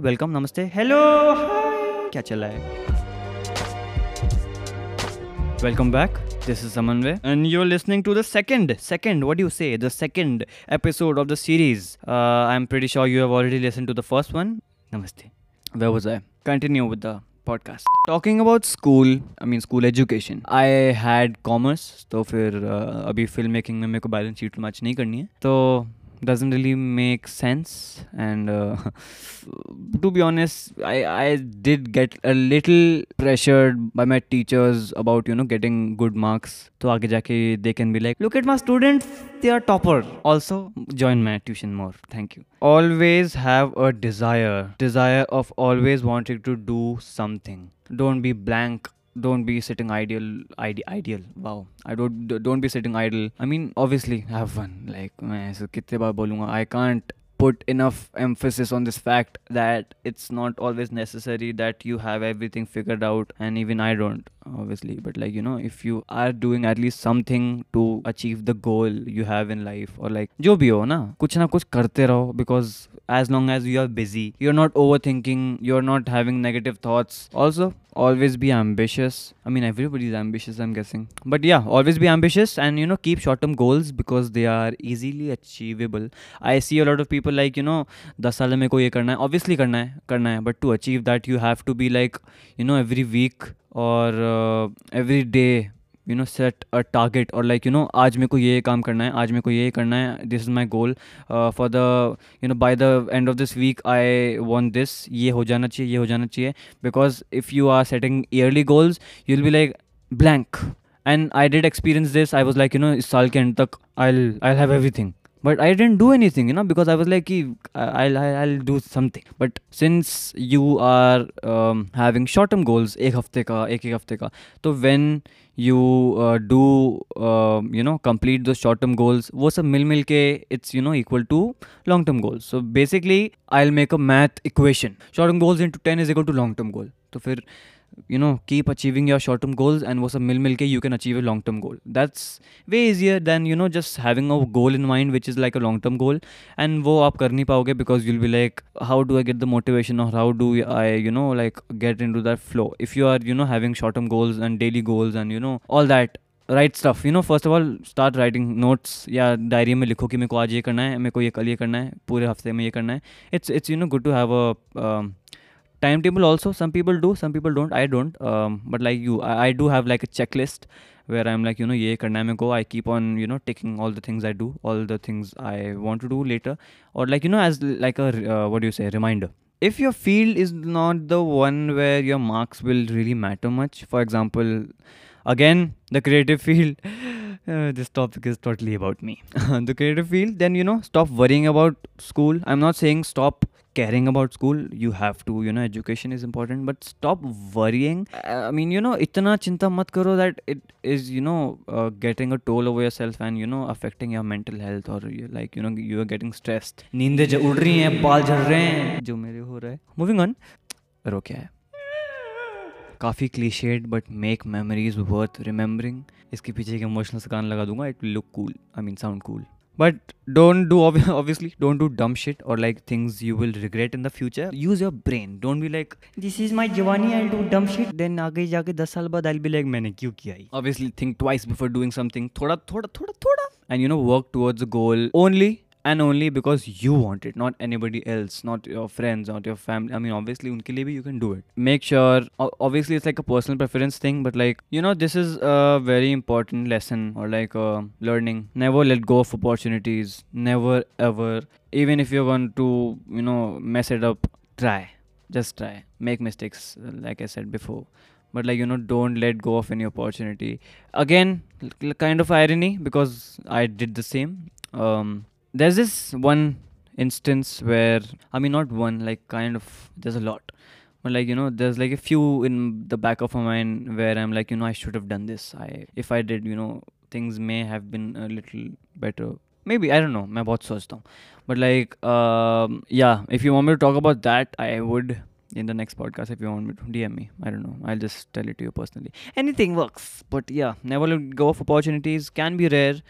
Welcome नमस्ते। Hello! क्या चल रहा है? Welcome back. This is Samanvay. And you are listening to the second second what you say the second episode of the series I am pretty sure you have already listen to the first one नमस्ते where was I continue with the podcast talking about school I mean school education I had commerce तो फिर uh, अभी film making में मेरे को balance sheet match नहीं करनी है। तो doesn't really make sense. And uh, to be honest i i did get a little pressured by my teachers about you know getting good marks. So aage jaake they can be like look at my student they are topper. Also join my tuition more. Thank you. Always have a desire. Desire of always wanting to do something. Don't be blank don't be sitting idle ide- ideal. Wow. I don't don't be sitting idle. I mean obviously have fun. Like i can't put enough emphasis on this fact that it's not always necessary that you have everything figured out and even i don't obviously but like you know if you are doing at least something to achieve the goal you have in life or like जो भी हो ना कुछ ना कुछ करते रहो because as long as you are busy you're not overthinking you're not having negative thoughts also always be ambitious i mean everybody's ambitious i'm guessing but yeah always be ambitious and you know keep short term goals because they are easily achievable i see a lot of people like you know दस साल में मेरे को ये करना है obviously करना है करना है but to achieve that you have to be like you know every week और every day you know set a target और लाइक यू नो आज मेरे को ये काम करना है, आज मेरे को ये करना है this is my goal for the you know by the end of this week I want this ये हो जाना चाहिए, ये हो जाना चाहिए. Because if you are setting yearly goals you'll be like blank and I did experience this I was like you know इस साल के एंड तक I I have everything but i didn't do anything you know because i was like i'll i'll do something. But since you are um, having short term goals ek hafte so when you uh, do uh, you know complete those short term goals wo a mil mil ke it's you know equal to long term goals. So basically i'll make a math equation. Short term goals into 10 is equal to long term goal. So you know keep achieving your short term goals and वो सब मिल मिल के you can achieve a long term goal that's way easier than you know just having a goal in mind which is like a long term goal and वो आप कर नहीं पाओगे because you'll be like how do I get the motivation or how do I you know like get into that flow if you are you know having short term goals and daily goals and you know all that write stuff you know first of all start writing notes या diary में लिखो कि मेरे को आज ये करना है मेरे को ये कल ये करना है पूरे हफ्ते में ये करना है it's it's you know good to have a timetable also some people do some people don't i don't um, but like you I, I do have like a checklist where i'm like you know ye karna hai go i keep on you know taking all the things i do all the things i want to do later or like you know as like a uh, what do you say reminder. If your field is not the one where your marks will really matter much for example again the creative field uh, this topic is totally about me. The creative field then you know stop worrying about school. I'm not saying stop caring about school you have to you know education is important but stop worrying i mean you know itna chinta mat karo that it is you know uh, getting a toll over yourself and you know affecting your mental health or you like you know you are getting stressed नींदें उड़ रही हैं बाल झड़ रहे हैं जो मेरे हो रहा है मूविंग ऑन रो क्या है काफ़ी cliched but make memories worth remembering इसके पीछे एक इमोशनल सा गाना लगा दूँगा it will look cool I mean sound cool but don't do ob- obviously don't do dumb shit or like things you will regret in the future. Use your brain. Don't be like this is my jawani i'll do dumb shit. Then aage jaake 10 saal baad i'll be like maine kyun kiya obviously think twice before doing something. thoda thoda thoda thoda and you know work towards a goal only and only because you want it, not anybody else, not your friends, not your family. I mean, obviously, unke liye bhi you can do it. Make sure, o- obviously, it's like a personal preference thing, but like, you know, this is a very important lesson or like uh, learning. Never let go of opportunities. Never, ever. Even if you're going to, you know, mess it up, try. Just try. Make mistakes, like I said before but like you know don't let go of any opportunity again kind of irony because i did the same um there's this one instance where i mean not one like kind of there's a lot but like you know there's like a few in the back of my mind where i'm like you know i should have done this i if i did you know things may have been a little better maybe i don't know मैं बहुत सोचता हूँ but like um, yeah if you want me to talk about that i would in the next podcast if you want me to DM me. I don't know. I'll just tell it to you personally. Anything works. But yeah, never let go of opportunities can be rare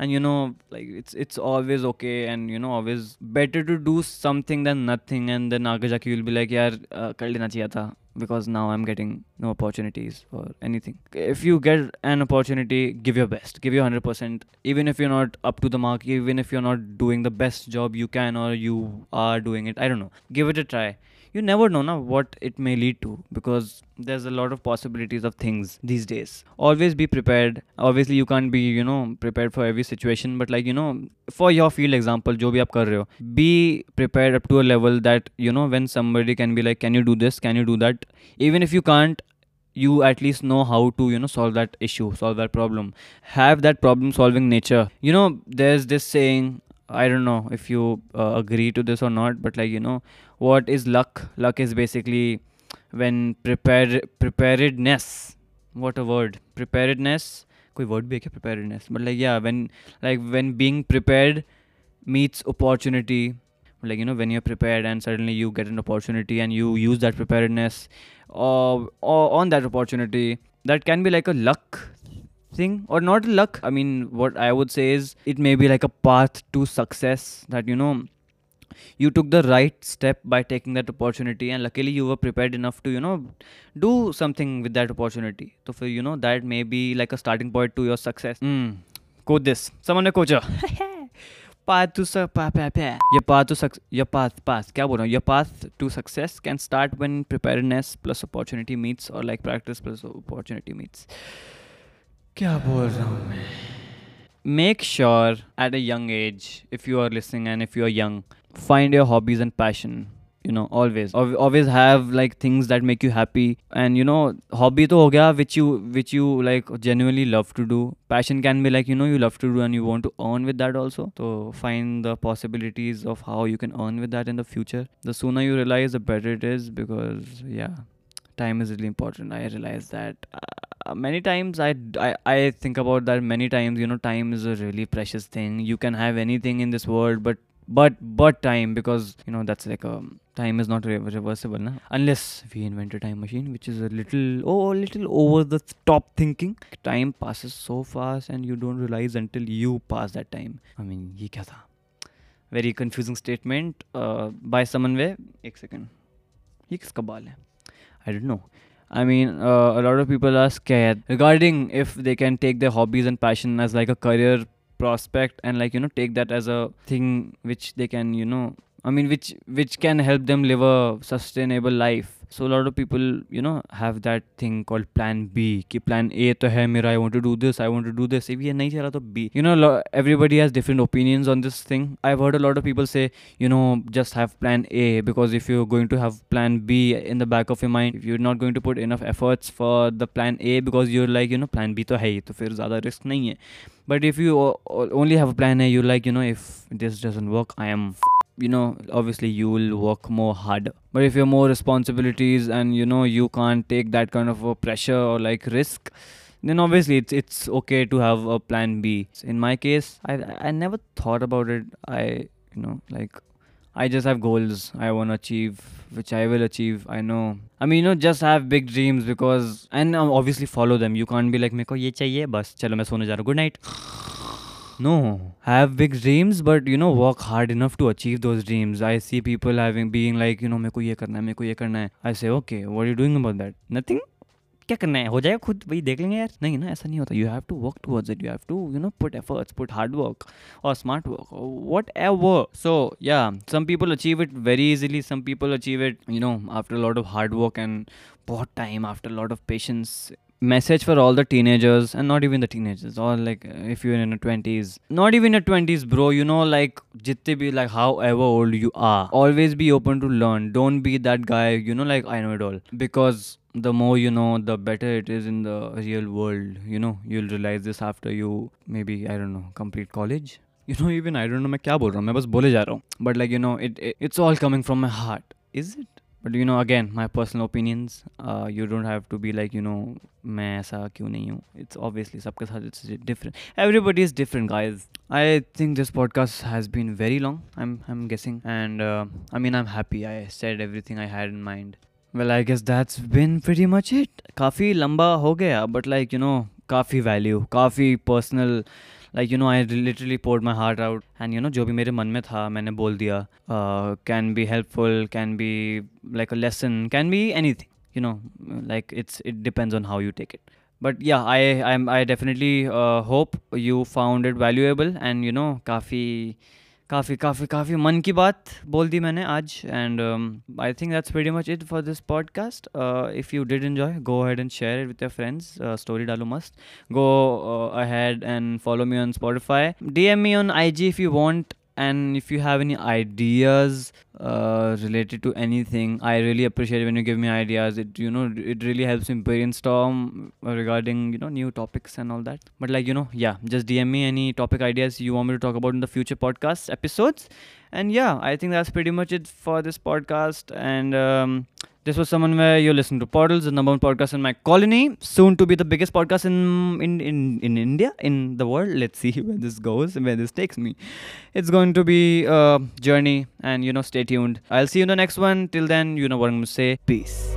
and you know like it's it's always okay and you know always better to do something than nothing. And then aage you'll be like "Yeah, uh, because now i'm getting no opportunities for anything. If you get an opportunity give your best. Give your 100% even if you're not up to the mark even if you're not doing the best job you can or you are doing it i don't know. Give it a try you never know now what it may lead to because there's a lot of possibilities of things these days. Always be prepared. Obviously you can't be you know prepared for every situation but like you know for your field example jo bhi aap kar rahe ho be prepared up to a level that you know when somebody can be like can you do this? Can you do that? Even if you can't you at least know how to you know solve that issue solve that problem. Have that problem solving nature. You know there's this saying I don't know if you uh, agree to this or not, but like, you know, what is luck? Luck is basically when prepare preparedness. What a word. Preparedness. कोई word भी है क्या preparedness? But like yeah, when like when being prepared meets opportunity. Like you know when you're prepared and suddenly you get an opportunity and you use that preparedness or, or on that opportunity, that can be like a luck thing or not luck i mean what i would say is it may be like a path to success that you know you took the right step by taking that opportunity and luckily you were prepared enough to you know do something with that opportunity so for you know that may be like a starting point to your success mm. quote this someone a coacher path to su- pa- pa- pa. your path to suc- your path path क्या बोल रहा हूँ your path to success can start when preparedness plus opportunity meets or like practice plus opportunity meets क्या बोल रहा हूँ मैं make sure at a young age if you are listening and if you are young find your hobbies and passion you know always Al- always have like things that make you happy and you know hobby to ho gaya which you which you like genuinely love to do passion can be like you know you love to do and you want to earn with that also so find the possibilities of how you can earn with that in the future the sooner you realize the better it is because yeah time is really important i realize that uh, uh, many times I, I i think about that many times you know time is a really precious thing. You can have anything in this world but but but time because you know that's like a time is not reversible na? unless we invent a time machine which is a little oh a little over the top thinking. Time passes so fast and you don't realize until you pass that time. I mean ye kya tha? Very confusing statement uh, by Samanvay ek second ye kis kabal hai? I don't know. I mean, uh, a lot of people are scared regarding if they can take their hobbies and passion as like a career prospect and like you know take that as a thing which they can you know I mean which which can help them live a sustainable life so a lot of people you know have that thing called plan b ki plan a to hai mera i want to do this i want to do this. If ye nahi chala to b you know everybody has different opinions on this thing. I've heard a lot of people say you know just have plan a because if you're going to have plan b in the back of your mind if you're not going to put enough efforts for the plan a because you're like you know plan b to hai to fir zyada risk but if you only have plan a you're like you know if this doesn't work i am you know, obviously you will work more harder. But if you have more responsibilities and, you know, you can't take that kind of a pressure or like risk, then obviously it's it's okay to have a plan B. In my case, I I never thought about it. I you know like I just have goals I want to achieve, which I will achieve. I know. I mean, you know, just have big dreams because and um, obviously follow them. You can't be like मेरे को ये चाहिए बस चलो मैं सोने जा रहा हूँ. Good night. No, have big dreams, but you know, work hard enough to achieve those dreams. I see people having being like, you know, मेरे को ये करना है, मेरे को ये करना है. I say, okay, what are you doing about that? Nothing. क्या करना है हो जाएगा खुद वही देख लेंगे यार नहीं ना ऐसा नहीं होता you have to work towards it you have to you know put efforts put hard work or smart work or whatever so yeah some people achieve it very easily some people achieve it you know after a lot of hard work and bought time after a lot of patience message for all the teenagers and not even the teenagers or like uh, if you're in your 20s not even your 20s bro you know like jitte be like however old you are always be open to learn don't be that guy you know like i know it all because the more you know the better it is in the real world you know you'll realize this after you maybe i don't know complete college you know even i don't know मैं क्या बोल रहा हूँ मैं बस बोले जा रहा हूँ but like you know it, it it's all coming from my heart is it but you know again my personal opinions uh, you don't have to be like you know मैं ऐसा क्यों नहीं हूँ it's obviously सबके साथ it's different everybody is different guys I think this podcast has been very long I'm I'm guessing and uh, I mean I'm happy I said everything I had in mind well I guess that's been pretty much it काफ़ी लंबा हो गया but like you know काफ़ी value काफ़ी personal like you know I literally poured my heart out and you know जो भी मेरे मन में था मैंने बोल दिया uh, can be helpful can be like a lesson can be anything you know like it's it depends on how you take it but yeah i i'm i definitely uh, hope you found it valuable and you know काफ़ी काफ़ी काफ़ी काफ़ी मन की बात बोल दी मैंने आज and I think that's very much it for this podcast if you did enjoy go ahead and share it with your friends story डालो must go ahead and follow me on Spotify D M me on I G if you want and if you have any ideas uh, related to anything. I really appreciate when you give me ideas. It you know it really helps me brainstorm regarding you know new topics and all that. But like you know yeah just dm me any topic ideas you want me to talk about in the future podcast episodes. And yeah i think that's pretty much it for this podcast. And um, this was Samanvay where you listen to Portals, the number one podcast in my colony, soon to be the biggest podcast in, in, in, in India, in the world. Let's see where this goes and where this takes me. It's going to be a journey, and you know, stay tuned. I'll see you in the next one. Till then, you know what I'm to say. Peace.